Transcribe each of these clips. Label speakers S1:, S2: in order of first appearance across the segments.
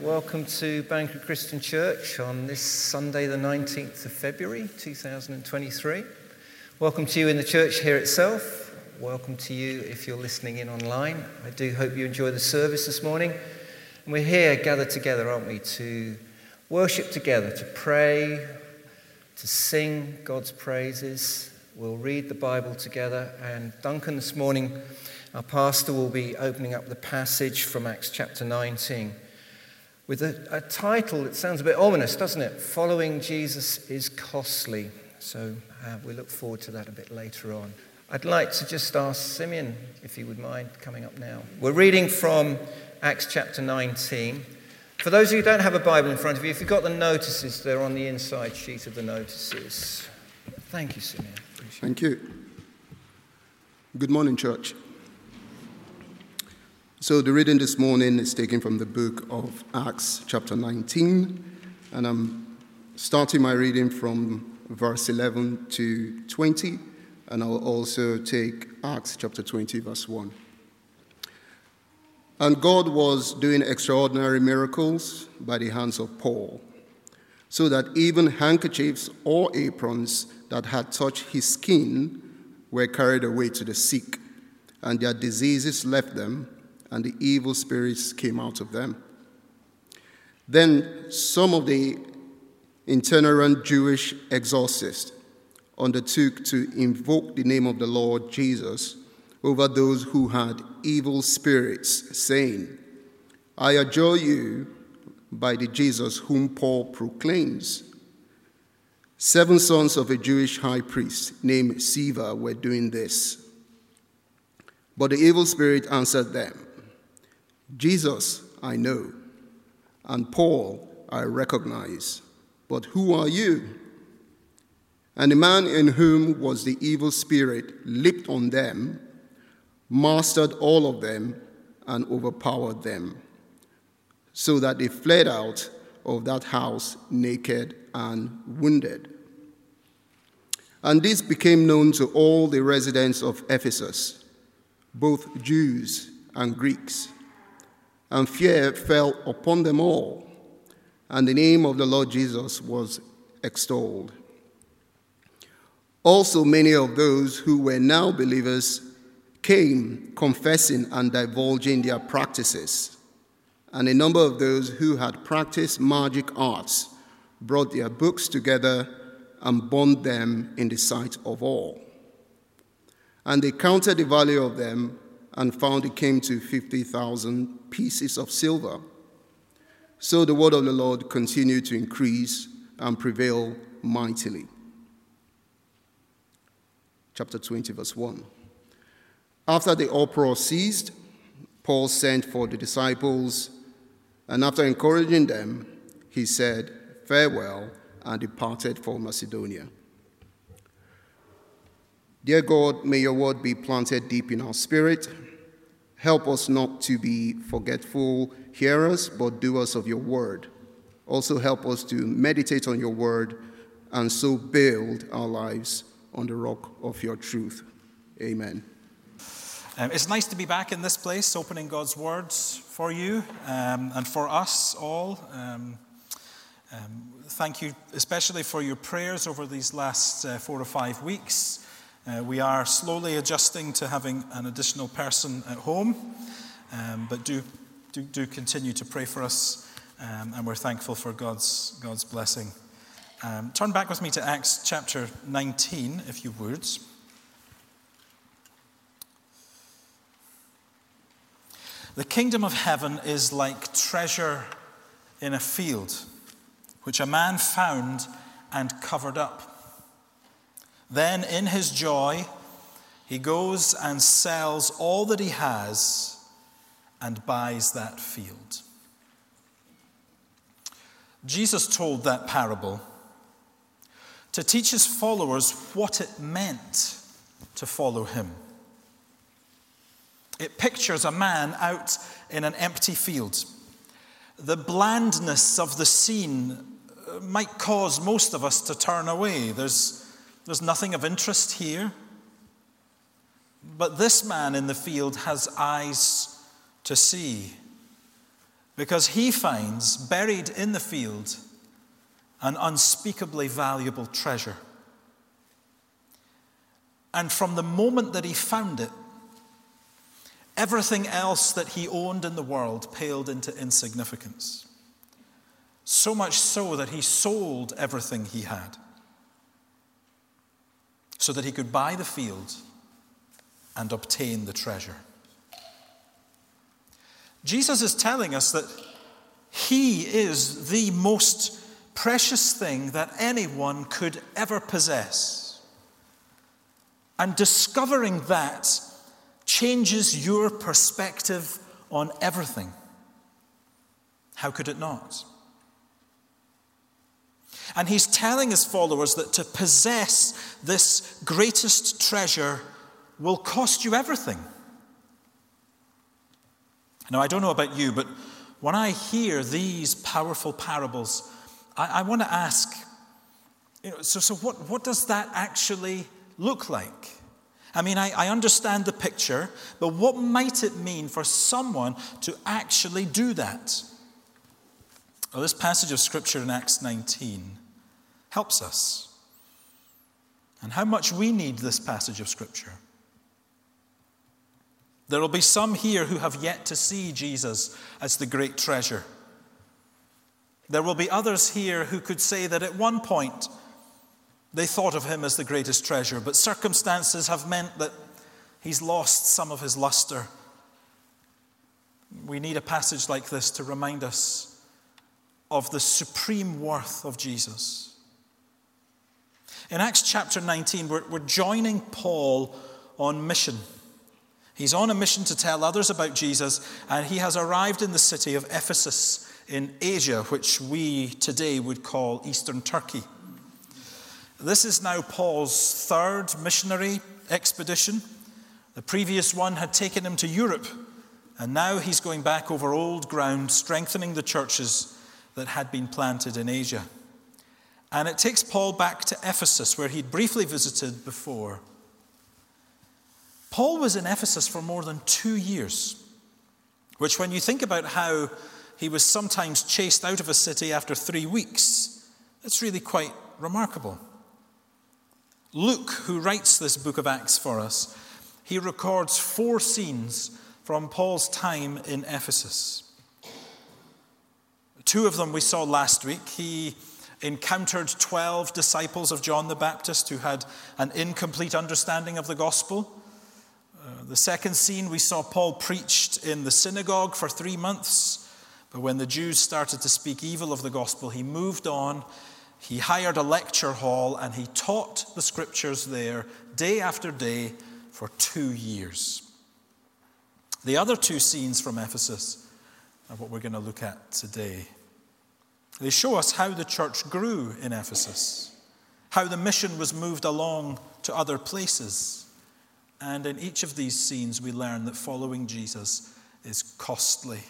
S1: Welcome to Banker Christian Church on this Sunday, the 19th of February 2023. Welcome to you in the church here itself. Welcome to you if you're listening in online. I do hope you enjoy the service this morning. And we're here gathered together, aren't we, to worship together, to pray, to sing God's praises. We'll read the Bible together. And Duncan, this morning, our pastor will be opening up the passage from Acts chapter 19 with a, a, title that sounds a bit ominous, doesn't it? Following Jesus is costly. So uh, we look forward to that a bit later on. I'd like to just ask Simeon if he would mind coming up now. We're reading from Acts chapter 19. For those of you who don't have a Bible in front of you, if you've got the notices, they're on the inside sheet of the notices. Thank you, Simeon.
S2: Appreciate Thank you. Good morning, church. So, the reading this morning is taken from the book of Acts, chapter 19, and I'm starting my reading from verse 11 to 20, and I'll also take Acts chapter 20, verse 1. And God was doing extraordinary miracles by the hands of Paul, so that even handkerchiefs or aprons that had touched his skin were carried away to the sick, and their diseases left them and the evil spirits came out of them. Then some of the itinerant Jewish exorcists undertook to invoke the name of the Lord Jesus over those who had evil spirits, saying, I adjure you by the Jesus whom Paul proclaims. Seven sons of a Jewish high priest named Sceva were doing this. But the evil spirit answered them, Jesus, I know, and Paul, I recognize. But who are you? And the man in whom was the evil spirit leaped on them, mastered all of them, and overpowered them, so that they fled out of that house naked and wounded. And this became known to all the residents of Ephesus, both Jews and Greeks and fear fell upon them all, and the name of the Lord Jesus was extolled. Also, many of those who were now believers came confessing and divulging their practices. And a number of those who had practiced magic arts brought their books together and burned them in the sight of all. And they counted the value of them and found it came to 50,000 pieces of silver. So the word of the Lord continued to increase and prevail mightily. Chapter 20, verse 1. After the uproar ceased, Paul sent for the disciples, and after encouraging them, he said, Farewell, and departed for Macedonia. Dear God, may your word be planted deep in our spirit. Help us not to be forgetful hearers, but doers of your word. Also, help us to meditate on your word and so build our lives on the rock of your truth. Amen.
S3: Um, it's nice to be back in this place, opening God's words for you um, and for us all. Um, um thank you, especially for your prayers over these last uh, four or five weeks. Uh, we are slowly adjusting to having an additional person at home, um, but do, do, do, continue to pray for us, um, and we're thankful for God's, God's blessing. Um, turn back with me to Acts chapter 19, if you would. The kingdom of heaven is like treasure in a field, which a man found and covered up. Then, in his joy, he goes and sells all that he has and buys that field. Jesus told that parable to teach his followers what it meant to follow him. It pictures a man out in an empty field. The blandness of the scene might cause most of us to turn away. There's there's nothing of interest here. But this man in the field has eyes to see. because he finds buried in the field an unspeakably valuable treasure. And from the moment that he found it, everything else that he owned in the world paled into insignificance. So much so that he sold everything he had so that he could buy the field and obtain the treasure. Jesus is telling us that he is the most precious thing that anyone could ever possess. And discovering that changes your perspective on everything. How could it not? And he's telling his followers that to possess this greatest treasure will cost you everything. Now, I don't know about you, but when I hear these powerful parables, I, I want to ask you know, so, so what, what does that actually look like? I mean, I, I understand the picture, but what might it mean for someone to actually do that? Well, this passage of Scripture in Acts 19 helps us. And how much we need this passage of Scripture. There will be some here who have yet to see Jesus as the great treasure. There will be others here who could say that at one point they thought of him as the greatest treasure, but circumstances have meant that he's lost some of his luster. We need a passage like this to remind us of the supreme worth of Jesus. In Acts chapter 19, we're, we're joining Paul on mission. He's on a mission to tell others about Jesus, and he has arrived in the city of Ephesus in Asia, which we today would call Eastern Turkey. This is now Paul's third missionary expedition. The previous one had taken him to Europe, and now he's going back over old ground, strengthening the churches that had been planted in Asia. And it takes Paul back to Ephesus, where he'd briefly visited before. Paul was in Ephesus for more than two years, which, when you think about how he was sometimes chased out of a city after three weeks, it's really quite remarkable. Luke, who writes this book of Acts for us, he records four scenes from Paul's time in Ephesus. Two of them we saw last week. He encountered 12 disciples of John the Baptist who had an incomplete understanding of the gospel. Uh, the second scene, we saw Paul preached in the synagogue for three months, but when the Jews started to speak evil of the gospel, he moved on. He hired a lecture hall and he taught the scriptures there day after day for two years. The other two scenes from Ephesus are what we're going to look at today. They show us how the church grew in Ephesus, how the mission was moved along to other places. And in each of these scenes, we learn that following Jesus is costly.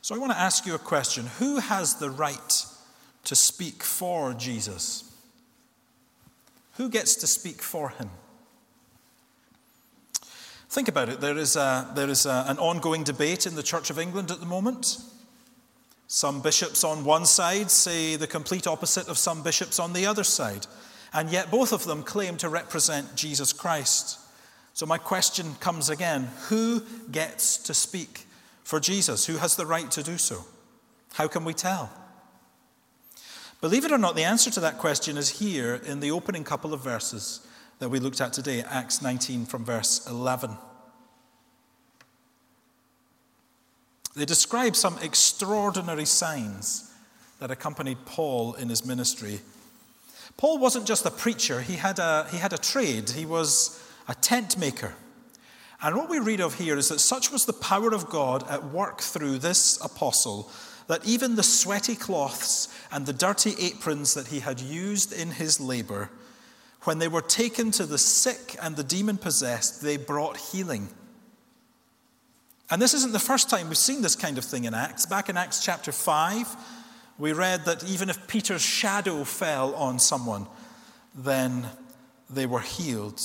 S3: So I want to ask you a question Who has the right to speak for Jesus? Who gets to speak for him? Think about it. There is, a, there is a, an ongoing debate in the Church of England at the moment. Some bishops on one side say the complete opposite of some bishops on the other side. And yet both of them claim to represent Jesus Christ. So my question comes again who gets to speak for Jesus? Who has the right to do so? How can we tell? Believe it or not, the answer to that question is here in the opening couple of verses that we looked at today, Acts 19 from verse 11. They describe some extraordinary signs that accompanied Paul in his ministry. Paul wasn't just a preacher, he had a, he had a trade, he was a tent maker. And what we read of here is that such was the power of God at work through this apostle that even the sweaty cloths and the dirty aprons that he had used in his labor when they were taken to the sick and the demon possessed, they brought healing. And this isn't the first time we've seen this kind of thing in Acts. Back in Acts chapter 5, we read that even if Peter's shadow fell on someone, then they were healed.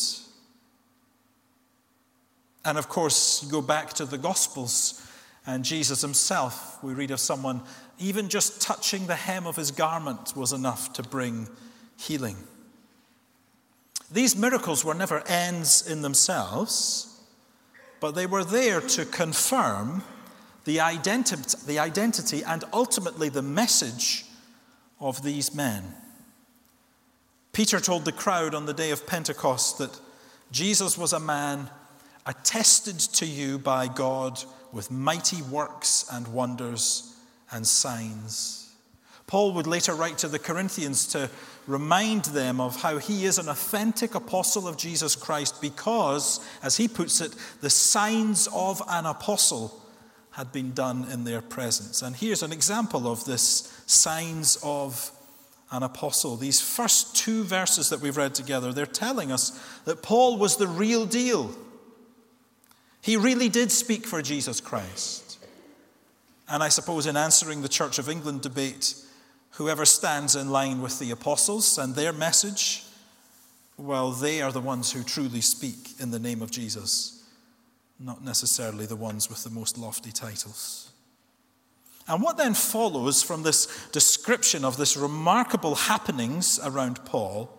S3: And of course, you go back to the Gospels and Jesus himself. We read of someone, even just touching the hem of his garment was enough to bring healing. These miracles were never ends in themselves, but they were there to confirm the identity, the identity and ultimately the message of these men. Peter told the crowd on the day of Pentecost that Jesus was a man attested to you by God with mighty works and wonders and signs. Paul would later write to the Corinthians to remind them of how he is an authentic apostle of Jesus Christ because, as he puts it, the signs of an apostle had been done in their presence. And here's an example of this signs of an apostle. These first two verses that we've read together, they're telling us that Paul was the real deal. He really did speak for Jesus Christ. And I suppose in answering the Church of England debate, whoever stands in line with the apostles and their message, well, they are the ones who truly speak in the name of Jesus not necessarily the ones with the most lofty titles. And what then follows from this description of this remarkable happenings around Paul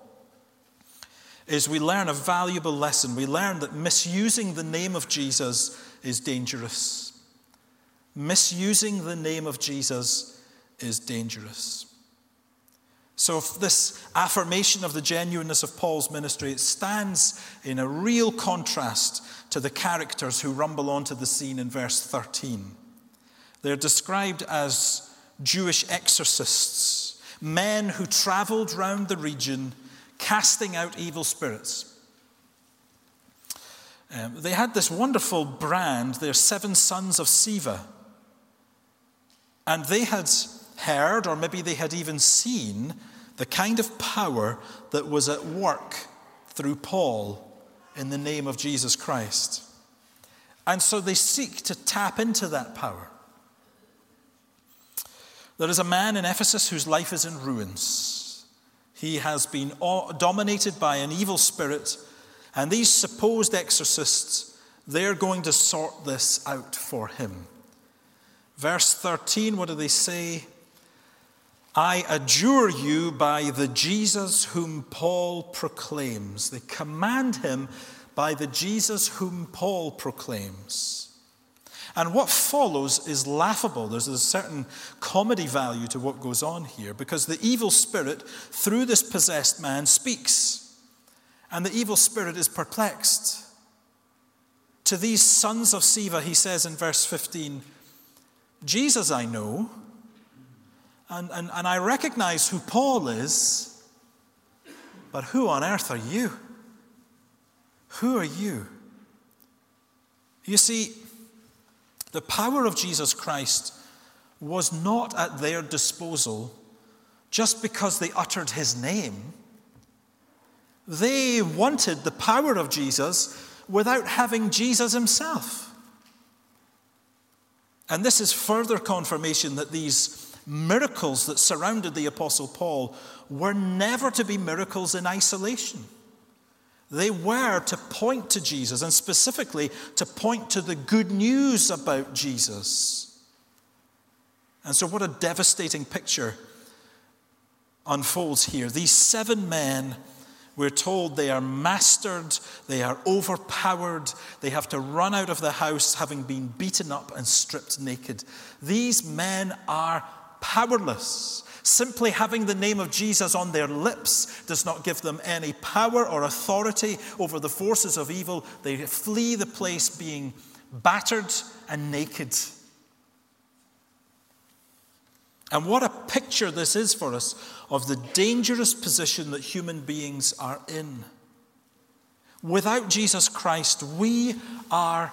S3: is we learn a valuable lesson. We learn that misusing the name of Jesus is dangerous. Misusing the name of Jesus is dangerous. So, this affirmation of the genuineness of Paul's ministry, it stands in a real contrast to the characters who rumble onto the scene in verse 13. They're described as Jewish exorcists, men who traveled round the region casting out evil spirits. Um, they had this wonderful brand, they're seven sons of Sceva, And they had heard, or maybe they had even seen, the kind of power that was at work through Paul in the name of Jesus Christ. And so they seek to tap into that power. There is a man in Ephesus whose life is in ruins. He has been dominated by an evil spirit, and these supposed exorcists, they're going to sort this out for him. Verse 13, what do they say? I adjure you by the Jesus whom Paul proclaims. They command him by the Jesus whom Paul proclaims. And what follows is laughable. There's a certain comedy value to what goes on here because the evil spirit, through this possessed man, speaks. And the evil spirit is perplexed. To these sons of Sceva, he says in verse 15, Jesus I know and, and, and I recognize who Paul is, but who on earth are you? Who are you? You see, the power of Jesus Christ was not at their disposal just because they uttered his name. They wanted the power of Jesus without having Jesus himself. And this is further confirmation that these miracles that surrounded the Apostle Paul were never to be miracles in isolation. They were to point to Jesus, and specifically to point to the good news about Jesus. And so, what a devastating picture unfolds here. These seven men, we're told they are mastered, they are overpowered, they have to run out of the house having been beaten up and stripped naked. These men are powerless. Simply having the name of Jesus on their lips does not give them any power or authority over the forces of evil. They flee the place being battered and naked. And what a picture this is for us of the dangerous position that human beings are in. Without Jesus Christ, we are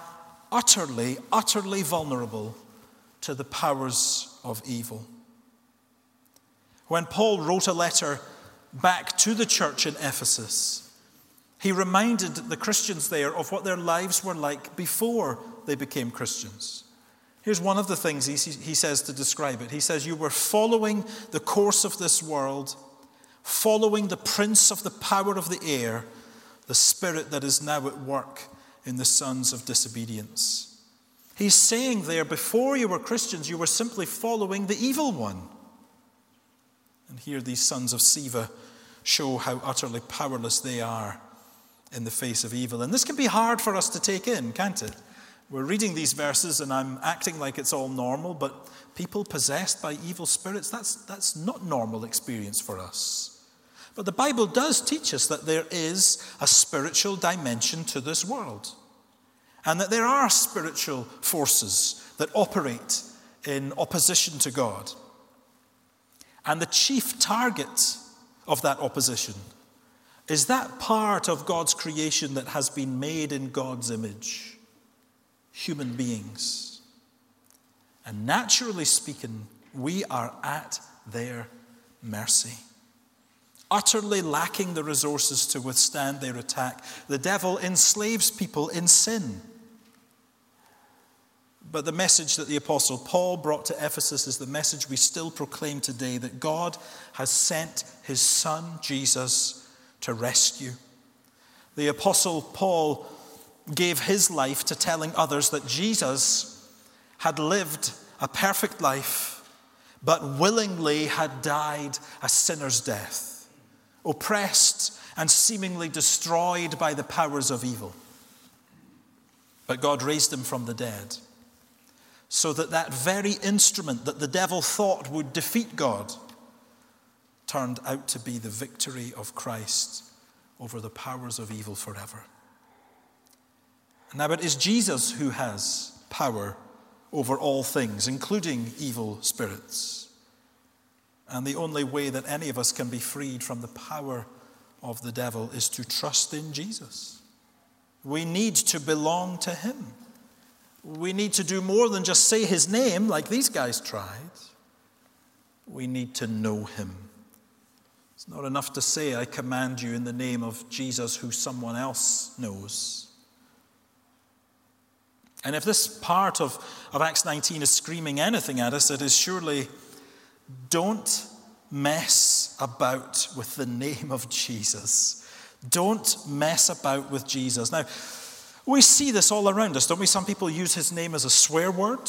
S3: utterly, utterly vulnerable to the powers of evil. When Paul wrote a letter back to the church in Ephesus, he reminded the Christians there of what their lives were like before they became Christians. Here's one of the things he, says to describe it. He says, You were following the course of this world, following the prince of the power of the air, the spirit that is now at work in the sons of disobedience. He's saying there, before you were Christians, you were simply following the evil one. And here these sons of Sceva show how utterly powerless they are in the face of evil. And this can be hard for us to take in, can't it? We're reading these verses and I'm acting like it's all normal, but people possessed by evil spirits, that's, that's not normal experience for us. But the Bible does teach us that there is a spiritual dimension to this world, and that there are spiritual forces that operate in opposition to God. And the chief target of that opposition is that part of God's creation that has been made in God's image human beings. And naturally speaking, we are at their mercy. Utterly lacking the resources to withstand their attack, the devil enslaves people in sin. But the message that the Apostle Paul brought to Ephesus is the message we still proclaim today that God has sent his Son, Jesus, to rescue. The Apostle Paul gave his life to telling others that Jesus had lived a perfect life, but willingly had died a sinner's death, oppressed and seemingly destroyed by the powers of evil. But God raised him from the dead so that that very instrument that the devil thought would defeat God turned out to be the victory of Christ over the powers of evil forever. Now, it is Jesus who has power over all things, including evil spirits. And the only way that any of us can be freed from the power of the devil is to trust in Jesus. We need to belong to him. We need to do more than just say his name like these guys tried. We need to know him. It's not enough to say, I command you in the name of Jesus, who someone else knows. And if this part of, of Acts 19 is screaming anything at us, it is surely don't mess about with the name of Jesus. Don't mess about with Jesus. Now, we see this all around us, don't we? Some people use his name as a swear word.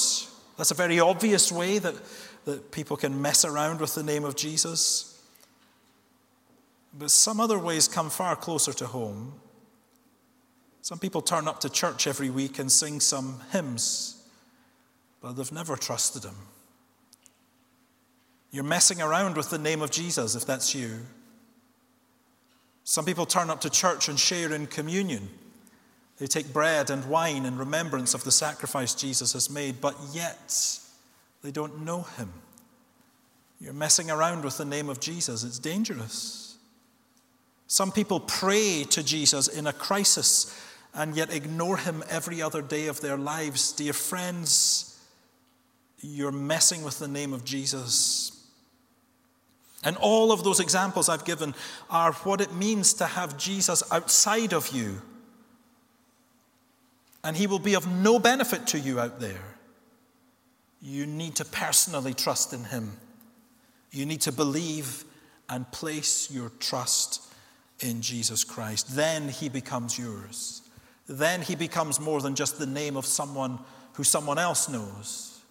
S3: That's a very obvious way that, that people can mess around with the name of Jesus. But some other ways come far closer to home. Some people turn up to church every week and sing some hymns, but they've never trusted him. You're messing around with the name of Jesus if that's you. Some people turn up to church and share in communion they take bread and wine in remembrance of the sacrifice Jesus has made, but yet they don't know him. You're messing around with the name of Jesus, it's dangerous. Some people pray to Jesus in a crisis and yet ignore him every other day of their lives. Dear friends, you're messing with the name of Jesus. And all of those examples I've given are what it means to have Jesus outside of you and he will be of no benefit to you out there. You need to personally trust in him. You need to believe and place your trust in Jesus Christ. Then he becomes yours. Then he becomes more than just the name of someone who someone else knows.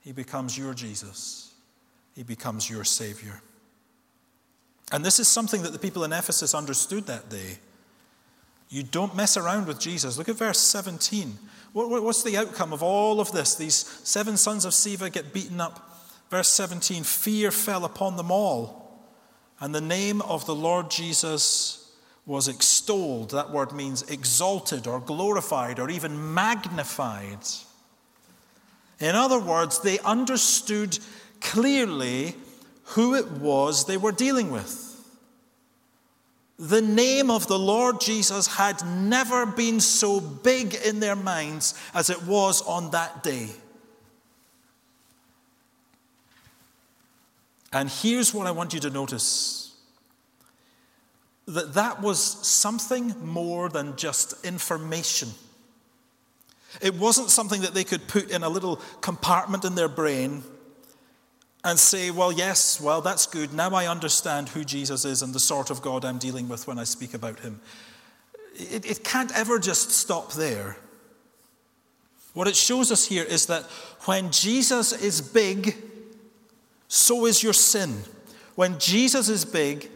S3: He becomes your Jesus. He becomes your Savior. And this is something that the people in Ephesus understood that day. You don't mess around with Jesus. Look at verse 17. What's the outcome of all of this? These seven sons of Sceva get beaten up. Verse 17 Fear fell upon them all, and the name of the Lord Jesus was extolled. That word means exalted or glorified or even magnified. In other words, they understood clearly who it was they were dealing with. The name of the Lord Jesus had never been so big in their minds as it was on that day. And here's what I want you to notice that that was something more than just information. It wasn't something that they could put in a little compartment in their brain and say, well, yes, well, that's good. Now I understand who Jesus is and the sort of God I'm dealing with when I speak about him. it, it can't ever just stop there. What it shows us here is that when Jesus is big, so is your sin. When Jesus is big,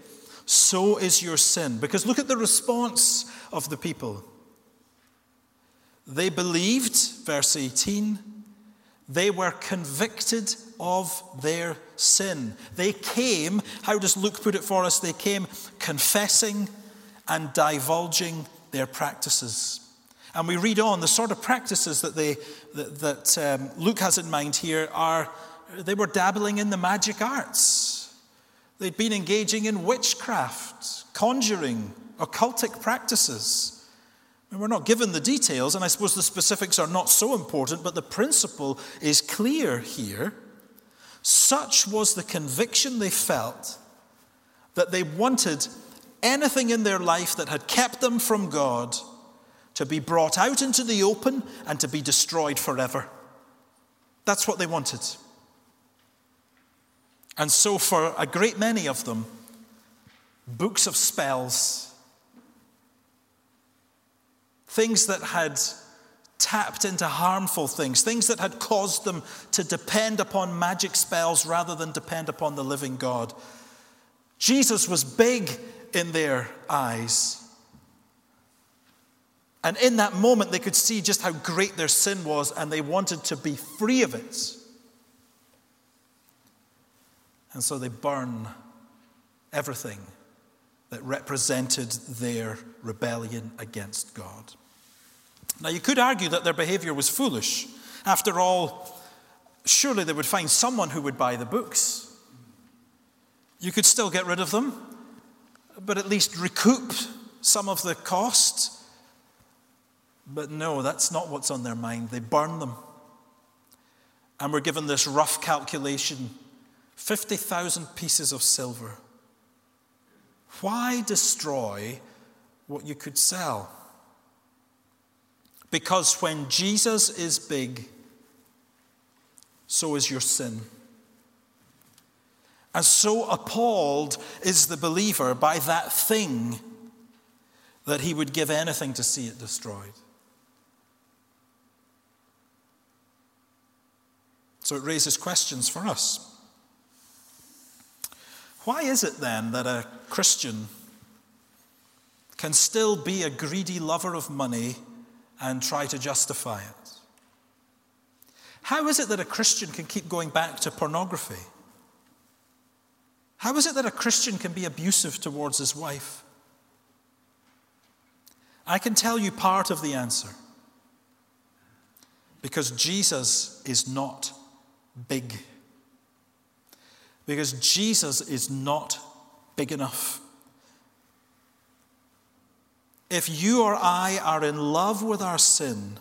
S3: so is your sin. Because look at the response of the people. They believed, verse 18, they were convicted of their sin. They came, how does Luke put it for us? They came confessing and divulging their practices. And we read on the sort of practices that, they, that, that um, Luke has in mind here are they were dabbling in the magic arts. They'd been engaging in witchcraft, conjuring, occultic practices. And we're not given the details, and I suppose the specifics are not so important, but the principle is clear here. Such was the conviction they felt that they wanted anything in their life that had kept them from God to be brought out into the open and to be destroyed forever. That's what they wanted. And so, for a great many of them, books of spells, things that had tapped into harmful things, things that had caused them to depend upon magic spells rather than depend upon the living God. Jesus was big in their eyes. And in that moment, they could see just how great their sin was, and they wanted to be free of it. And so they burn everything that represented their rebellion against God. Now, you could argue that their behavior was foolish. After all, surely they would find someone who would buy the books. You could still get rid of them, but at least recoup some of the cost. But no, that's not what's on their mind. They burn them. And we're given this rough calculation 50,000 pieces of silver. Why destroy what you could sell? Because when Jesus is big, so is your sin. And so appalled is the believer by that thing that he would give anything to see it destroyed. So it raises questions for us. Why is it then that a Christian can still be a greedy lover of money and try to justify it? How is it that a Christian can keep going back to pornography? How is it that a Christian can be abusive towards his wife? I can tell you part of the answer. Because Jesus is not big. Because Jesus is not big enough. If you or I are in love with our sin,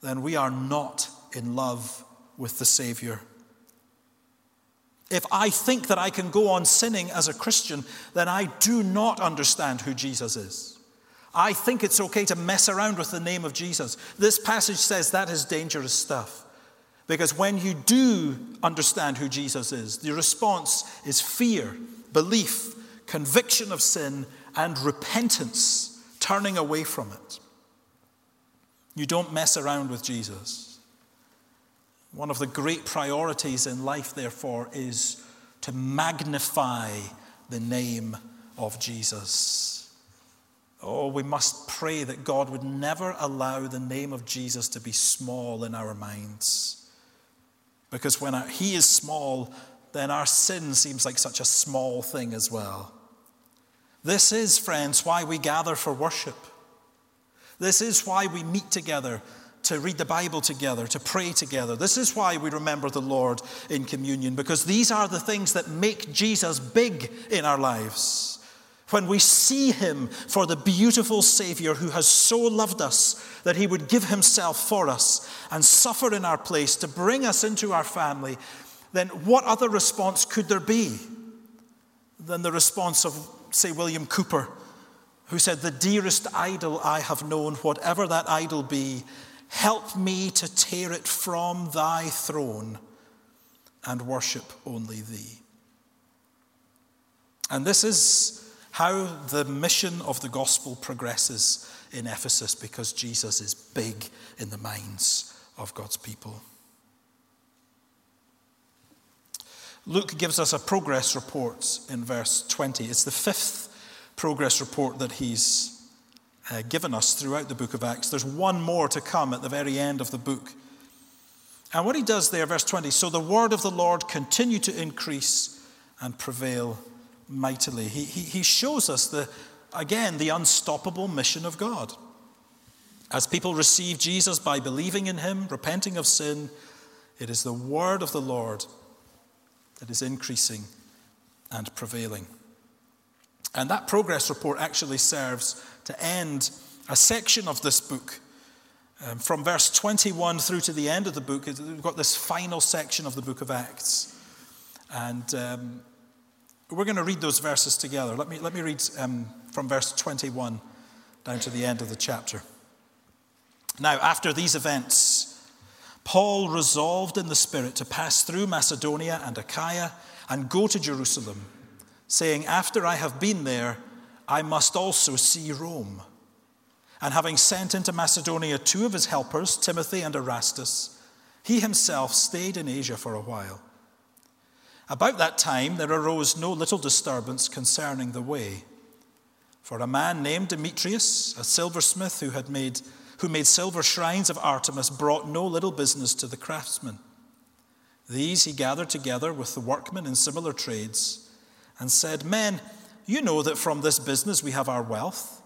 S3: then we are not in love with the Savior. If I think that I can go on sinning as a Christian, then I do not understand who Jesus is. I think it's okay to mess around with the name of Jesus. This passage says that is dangerous stuff. Because when you do understand who Jesus is, the response is fear, belief, conviction of sin, and repentance, turning away from it. You don't mess around with Jesus. One of the great priorities in life, therefore, is to magnify the name of Jesus. Oh, we must pray that God would never allow the name of Jesus to be small in our minds. Because when He is small, then our sin seems like such a small thing as well. This is, friends, why we gather for worship. This is why we meet together to read the Bible together, to pray together. This is why we remember the Lord in communion, because these are the things that make Jesus big in our lives. When we see him for the beautiful Savior who has so loved us that he would give himself for us and suffer in our place to bring us into our family, then what other response could there be than the response of, say, William Cowper, who said, The dearest idol I have known, whatever that idol be, Help me to tear it from thy throne and worship only thee. And this is how the mission of the gospel progresses in Ephesus because Jesus is big in the minds of God's people. Luke gives us a progress report in verse 20. It's the fifth progress report that he's uh, given us throughout the book of Acts. There's one more to come at the very end of the book. And what he does there, verse 20 so the word of the Lord continued to increase and prevail mightily. He, he, he shows us, the, again, the unstoppable mission of God. As people receive Jesus by believing in him, repenting of sin, it is the word of the Lord that is increasing and prevailing. And that progress report actually serves to end a section of this book. Um, from verse 21 through to the end of the book, we've got this final section of the book of Acts. And um, we're going to read those verses together. Let me, let me read um, from verse 21 down to the end of the chapter. Now, after these events, Paul resolved in the Spirit to pass through Macedonia and Achaia and go to Jerusalem, saying, After I have been there, I must also see Rome. And having sent into Macedonia two of his helpers, Timothy and Erastus, he himself stayed in Asia for a while. About that time, there arose no little disturbance concerning the way. For a man named Demetrius, a silversmith who had made who made silver shrines of Artemis, brought no little business to the craftsmen. These he gathered together with the workmen in similar trades and said, Men, you know that from this business we have our wealth.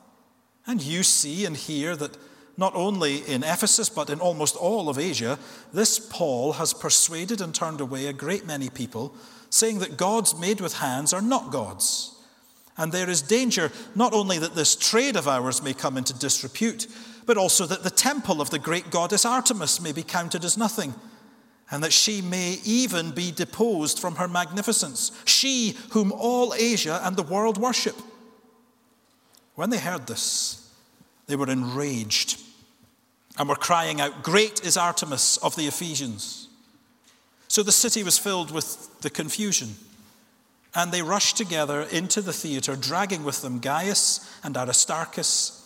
S3: And you see and hear that not only in Ephesus, but in almost all of Asia, this Paul has persuaded and turned away a great many people, saying that gods made with hands are not gods. And there is danger not only that this trade of ours may come into disrepute, but also that the temple of the great goddess Artemis may be counted as nothing, and that she may even be deposed from her magnificence, she whom all Asia and the world worship. When they heard this, they were enraged and were crying out, Great is Artemis of the Ephesians. So the city was filled with the confusion. And they rushed together into the theater, dragging with them Gaius and Aristarchus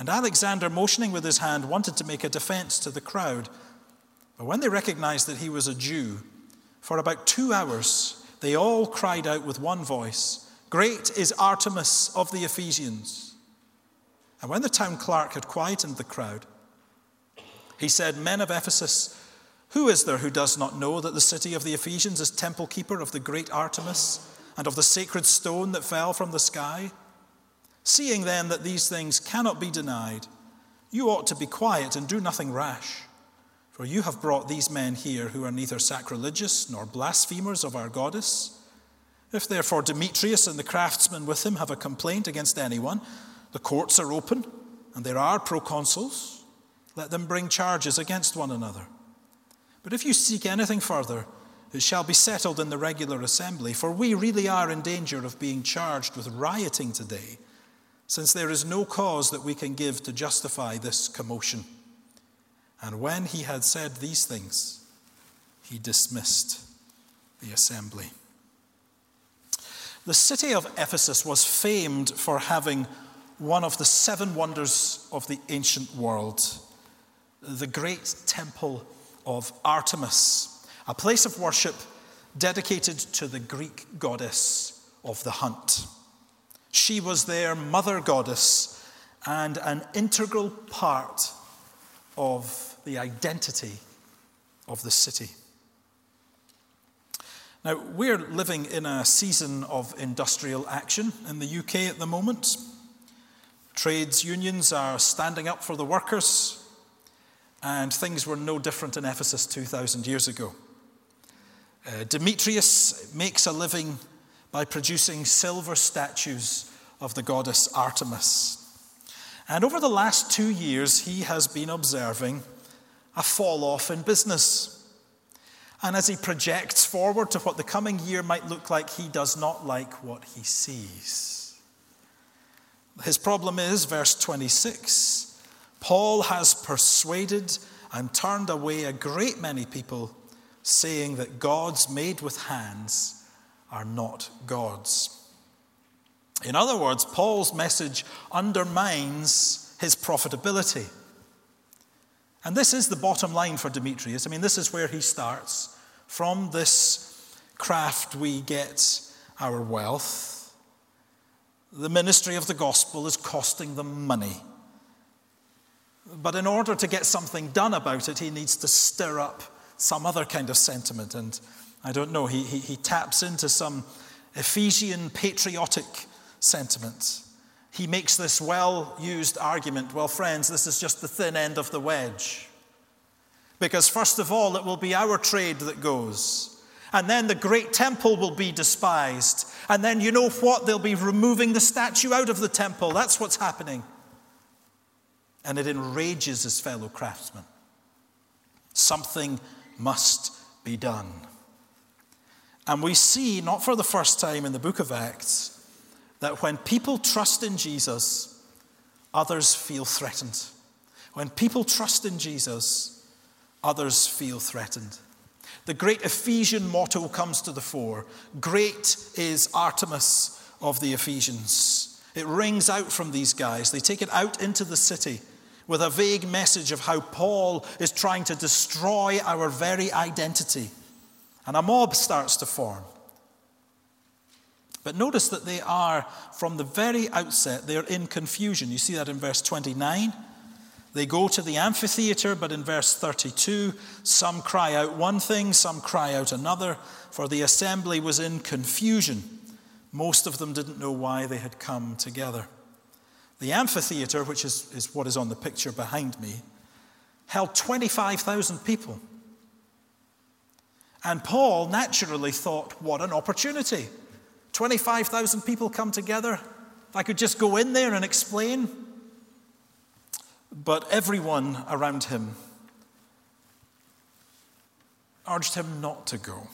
S3: and Alexander, motioning with his hand, wanted to make a defense to the crowd. But when they recognized that he was a Jew, for about two hours they all cried out with one voice Great is Artemis of the Ephesians. And when the town clerk had quietened the crowd, he said, Men of Ephesus, who is there who does not know that the city of the Ephesians is temple keeper of the great Artemis and of the sacred stone that fell from the sky? Seeing then that these things cannot be denied, you ought to be quiet and do nothing rash. For you have brought these men here who are neither sacrilegious nor blasphemers of our goddess. If therefore Demetrius and the craftsmen with him have a complaint against anyone, the courts are open, and there are proconsuls. Let them bring charges against one another. But if you seek anything further, it shall be settled in the regular assembly, for we really are in danger of being charged with rioting today since there is no cause that we can give to justify this commotion. And when he had said these things, he dismissed the assembly. The city of Ephesus was famed for having one of the seven wonders of the ancient world the great temple of Artemis, a place of worship dedicated to the Greek goddess of the hunt. She was their mother goddess and an integral part of the identity of the city. Now, we're living in a season of industrial action in the UK at the moment. Trades unions are standing up for the workers, and things were no different in Ephesus 2,000 years ago. Uh, Demetrius makes a living by producing silver statues of the goddess Artemis. And over the last two years, he has been observing a fall off in business. And as he projects forward to what the coming year might look like, he does not like what he sees. His problem is, verse 26 Paul has persuaded and turned away a great many people, saying that gods made with hands are not gods. In other words, Paul's message undermines his profitability. And this is the bottom line for Demetrius. I mean, this is where he starts. From this craft, we get our wealth. The ministry of the gospel is costing them money. But in order to get something done about it, he needs to stir up some other kind of sentiment. And I don't know, he, he, he taps into some Ephesian patriotic sentiment. He makes this well used argument well, friends, this is just the thin end of the wedge. Because, first of all, it will be our trade that goes. And then the great temple will be despised. And then, you know what? They'll be removing the statue out of the temple. That's what's happening. And it enrages his fellow craftsmen. Something must be done. And we see, not for the first time in the book of Acts, that when people trust in Jesus, others feel threatened. When people trust in Jesus, others feel threatened. The great Ephesian motto comes to the fore Great is Artemis of the Ephesians. It rings out from these guys. They take it out into the city with a vague message of how Paul is trying to destroy our very identity. And a mob starts to form. But notice that they are, from the very outset, they're in confusion. You see that in verse 29. They go to the amphitheater, but in verse 32, some cry out one thing, some cry out another, for the assembly was in confusion. Most of them didn't know why they had come together. The amphitheater, which is, is what is on the picture behind me, held 25,000 people. And Paul naturally thought, what an opportunity. 25,000 people come together. If I could just go in there and explain. But everyone around him urged him not to go.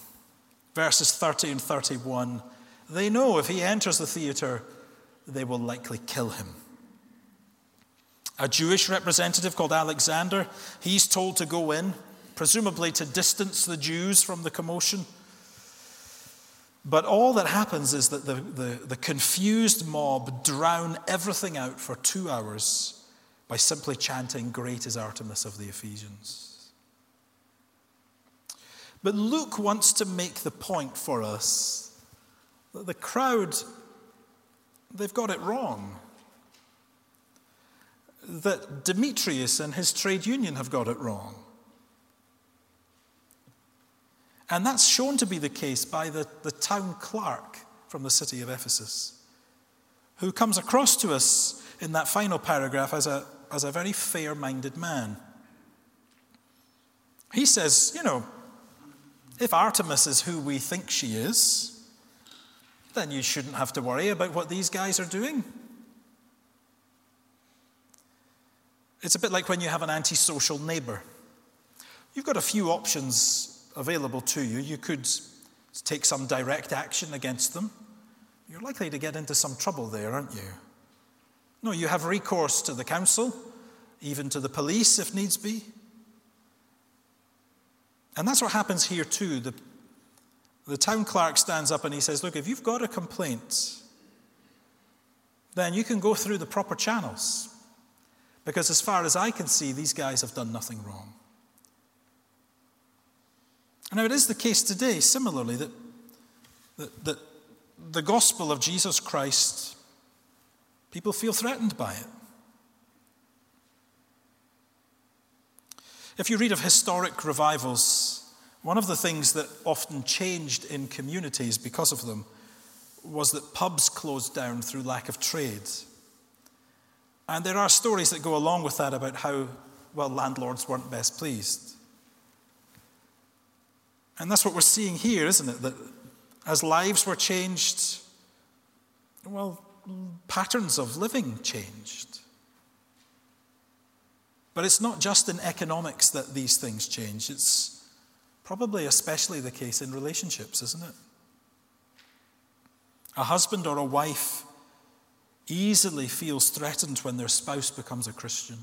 S3: Verses 30 and 31 they know if he enters the theater, they will likely kill him. A Jewish representative called Alexander, he's told to go in, presumably to distance the Jews from the commotion. But all that happens is that the, the, the, confused mob drown everything out for two hours by simply chanting, Great is Artemis of the Ephesians. But Luke wants to make the point for us that the crowd, they've got it wrong. That Demetrius and his trade union have got it wrong. And that's shown to be the case by the, the town clerk from the city of Ephesus, who comes across to us in that final paragraph as a, as a very fair minded man. He says, you know, if Artemis is who we think she is, then you shouldn't have to worry about what these guys are doing. It's a bit like when you have an antisocial neighbor. You've got a few options available to you. You could take some direct action against them. You're likely to get into some trouble there, aren't you? No, you have recourse to the council, even to the police if needs be. And that's what happens here too. The, the town clerk stands up and he says, Look, if you've got a complaint, then you can go through the proper channels. Because as far as I can see, these guys have done nothing wrong. Now, it is the case today, similarly, that, that, that the gospel of Jesus Christ, people feel threatened by it. If you read of historic revivals, one of the things that often changed in communities because of them was that pubs closed down through lack of trade. And there are stories that go along with that about how, well, landlords weren't best pleased. And that's what we're seeing here, isn't it? That as lives were changed, well, patterns of living changed. But it's not just in economics that these things change, it's probably especially the case in relationships, isn't it? A husband or a wife easily feels threatened when their spouse becomes a Christian.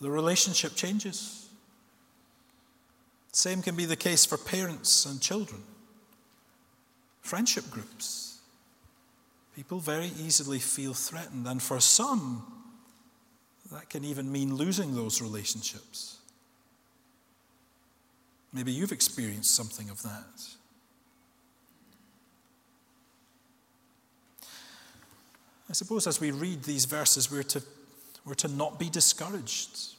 S3: The relationship changes. Same can be the case for parents and children. Friendship groups. People very easily feel threatened, and for some, that can even mean losing those relationships. Maybe you've experienced something of that. I suppose as we read these verses, we're to, we're to not be discouraged.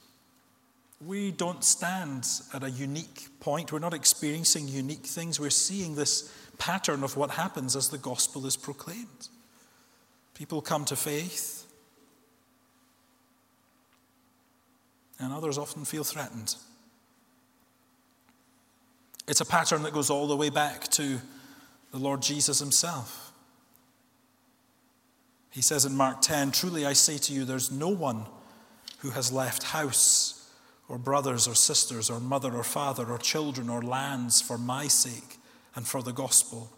S3: We don't stand at a unique point. We're not experiencing unique things. We're seeing this pattern of what happens as the gospel is proclaimed. People come to faith, and others often feel threatened. It's a pattern that goes all the way back to the Lord Jesus himself. He says in Mark 10 Truly I say to you, there's no one who has left house or brothers or sisters or mother or father or children or lands for my sake and for the gospel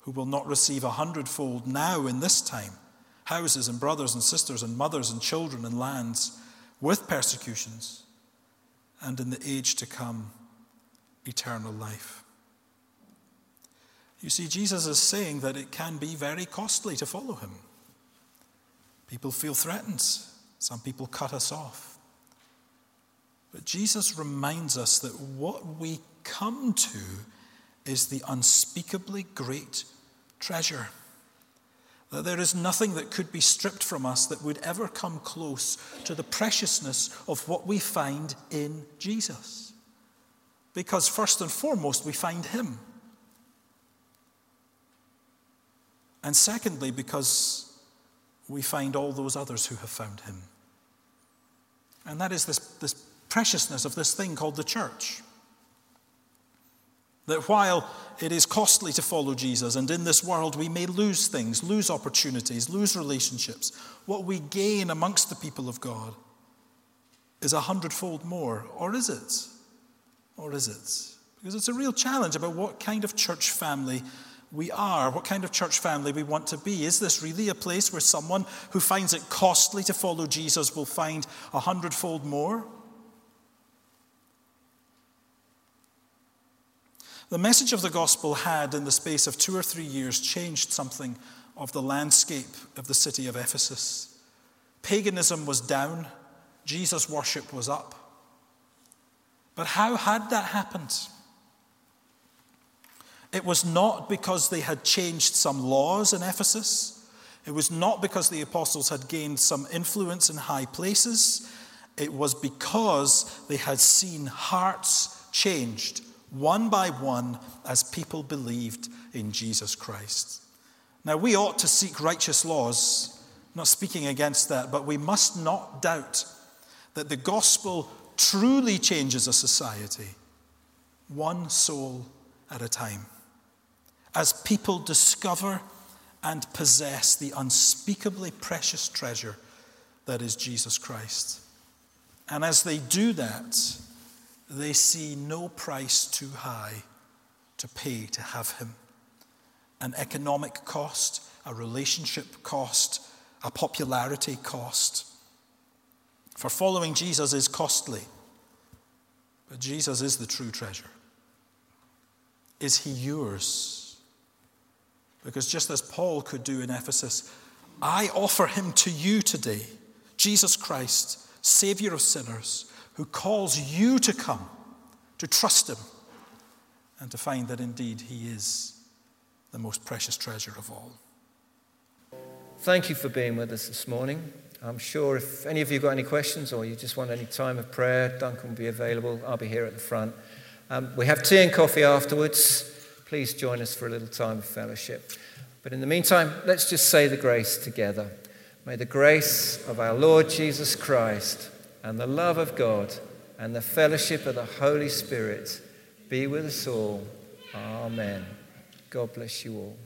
S3: who will not receive a hundredfold now in this time houses and brothers and sisters and mothers and children and lands with persecutions and in the age to come eternal life. You see, Jesus is saying that it can be very costly to follow him. People feel threatened. Some people cut us off. But Jesus reminds us that what we come to is the unspeakably great treasure. That there is nothing that could be stripped from us that would ever come close to the preciousness of what we find in Jesus. Because, first and foremost, we find Him. And secondly, because we find all those others who have found him. And that is this, this preciousness of this thing called the church. That while it is costly to follow Jesus, and in this world we may lose things, lose opportunities, lose relationships, what we gain amongst the people of God is a hundredfold more. Or is it? Or is it? Because it's a real challenge about what kind of church family we are, what kind of church family we want to be. Is this really a place where someone who finds it costly to follow Jesus will find a hundredfold more? The message of the gospel had, in the space of two or three years, changed something of the landscape of the city of Ephesus. Paganism was down, Jesus' worship was up. But how had that happened? It was not because they had changed some laws in Ephesus. It was not because the apostles had gained some influence in high places. It was because they had seen hearts changed one by one as people believed in Jesus Christ. Now, we ought to seek righteous laws, not speaking against that, but we must not doubt that the gospel truly changes a society, one soul at a time as people discover and possess the unspeakably precious treasure that is Jesus Christ. And as they do that, they see no price too high to pay to have him. An economic cost, a relationship cost, a popularity cost. For following Jesus is costly, but Jesus is the true treasure. Is he yours? Because just as Paul could do in Ephesus, I offer him to you today, Jesus Christ, Savior of sinners, who calls you to come, to trust him, and to find that indeed he is the most precious treasure of all.
S1: Thank you for being with us this morning. I'm sure if any of you got any questions or you just want any time of prayer, Duncan will be available. I'll be here at the front. Um, we have tea and coffee afterwards please join us for a little time of fellowship. But in the meantime, let's just say the grace together. May the grace of our Lord Jesus Christ and the love of God and the fellowship of the Holy Spirit be with us all. Amen. God bless you all.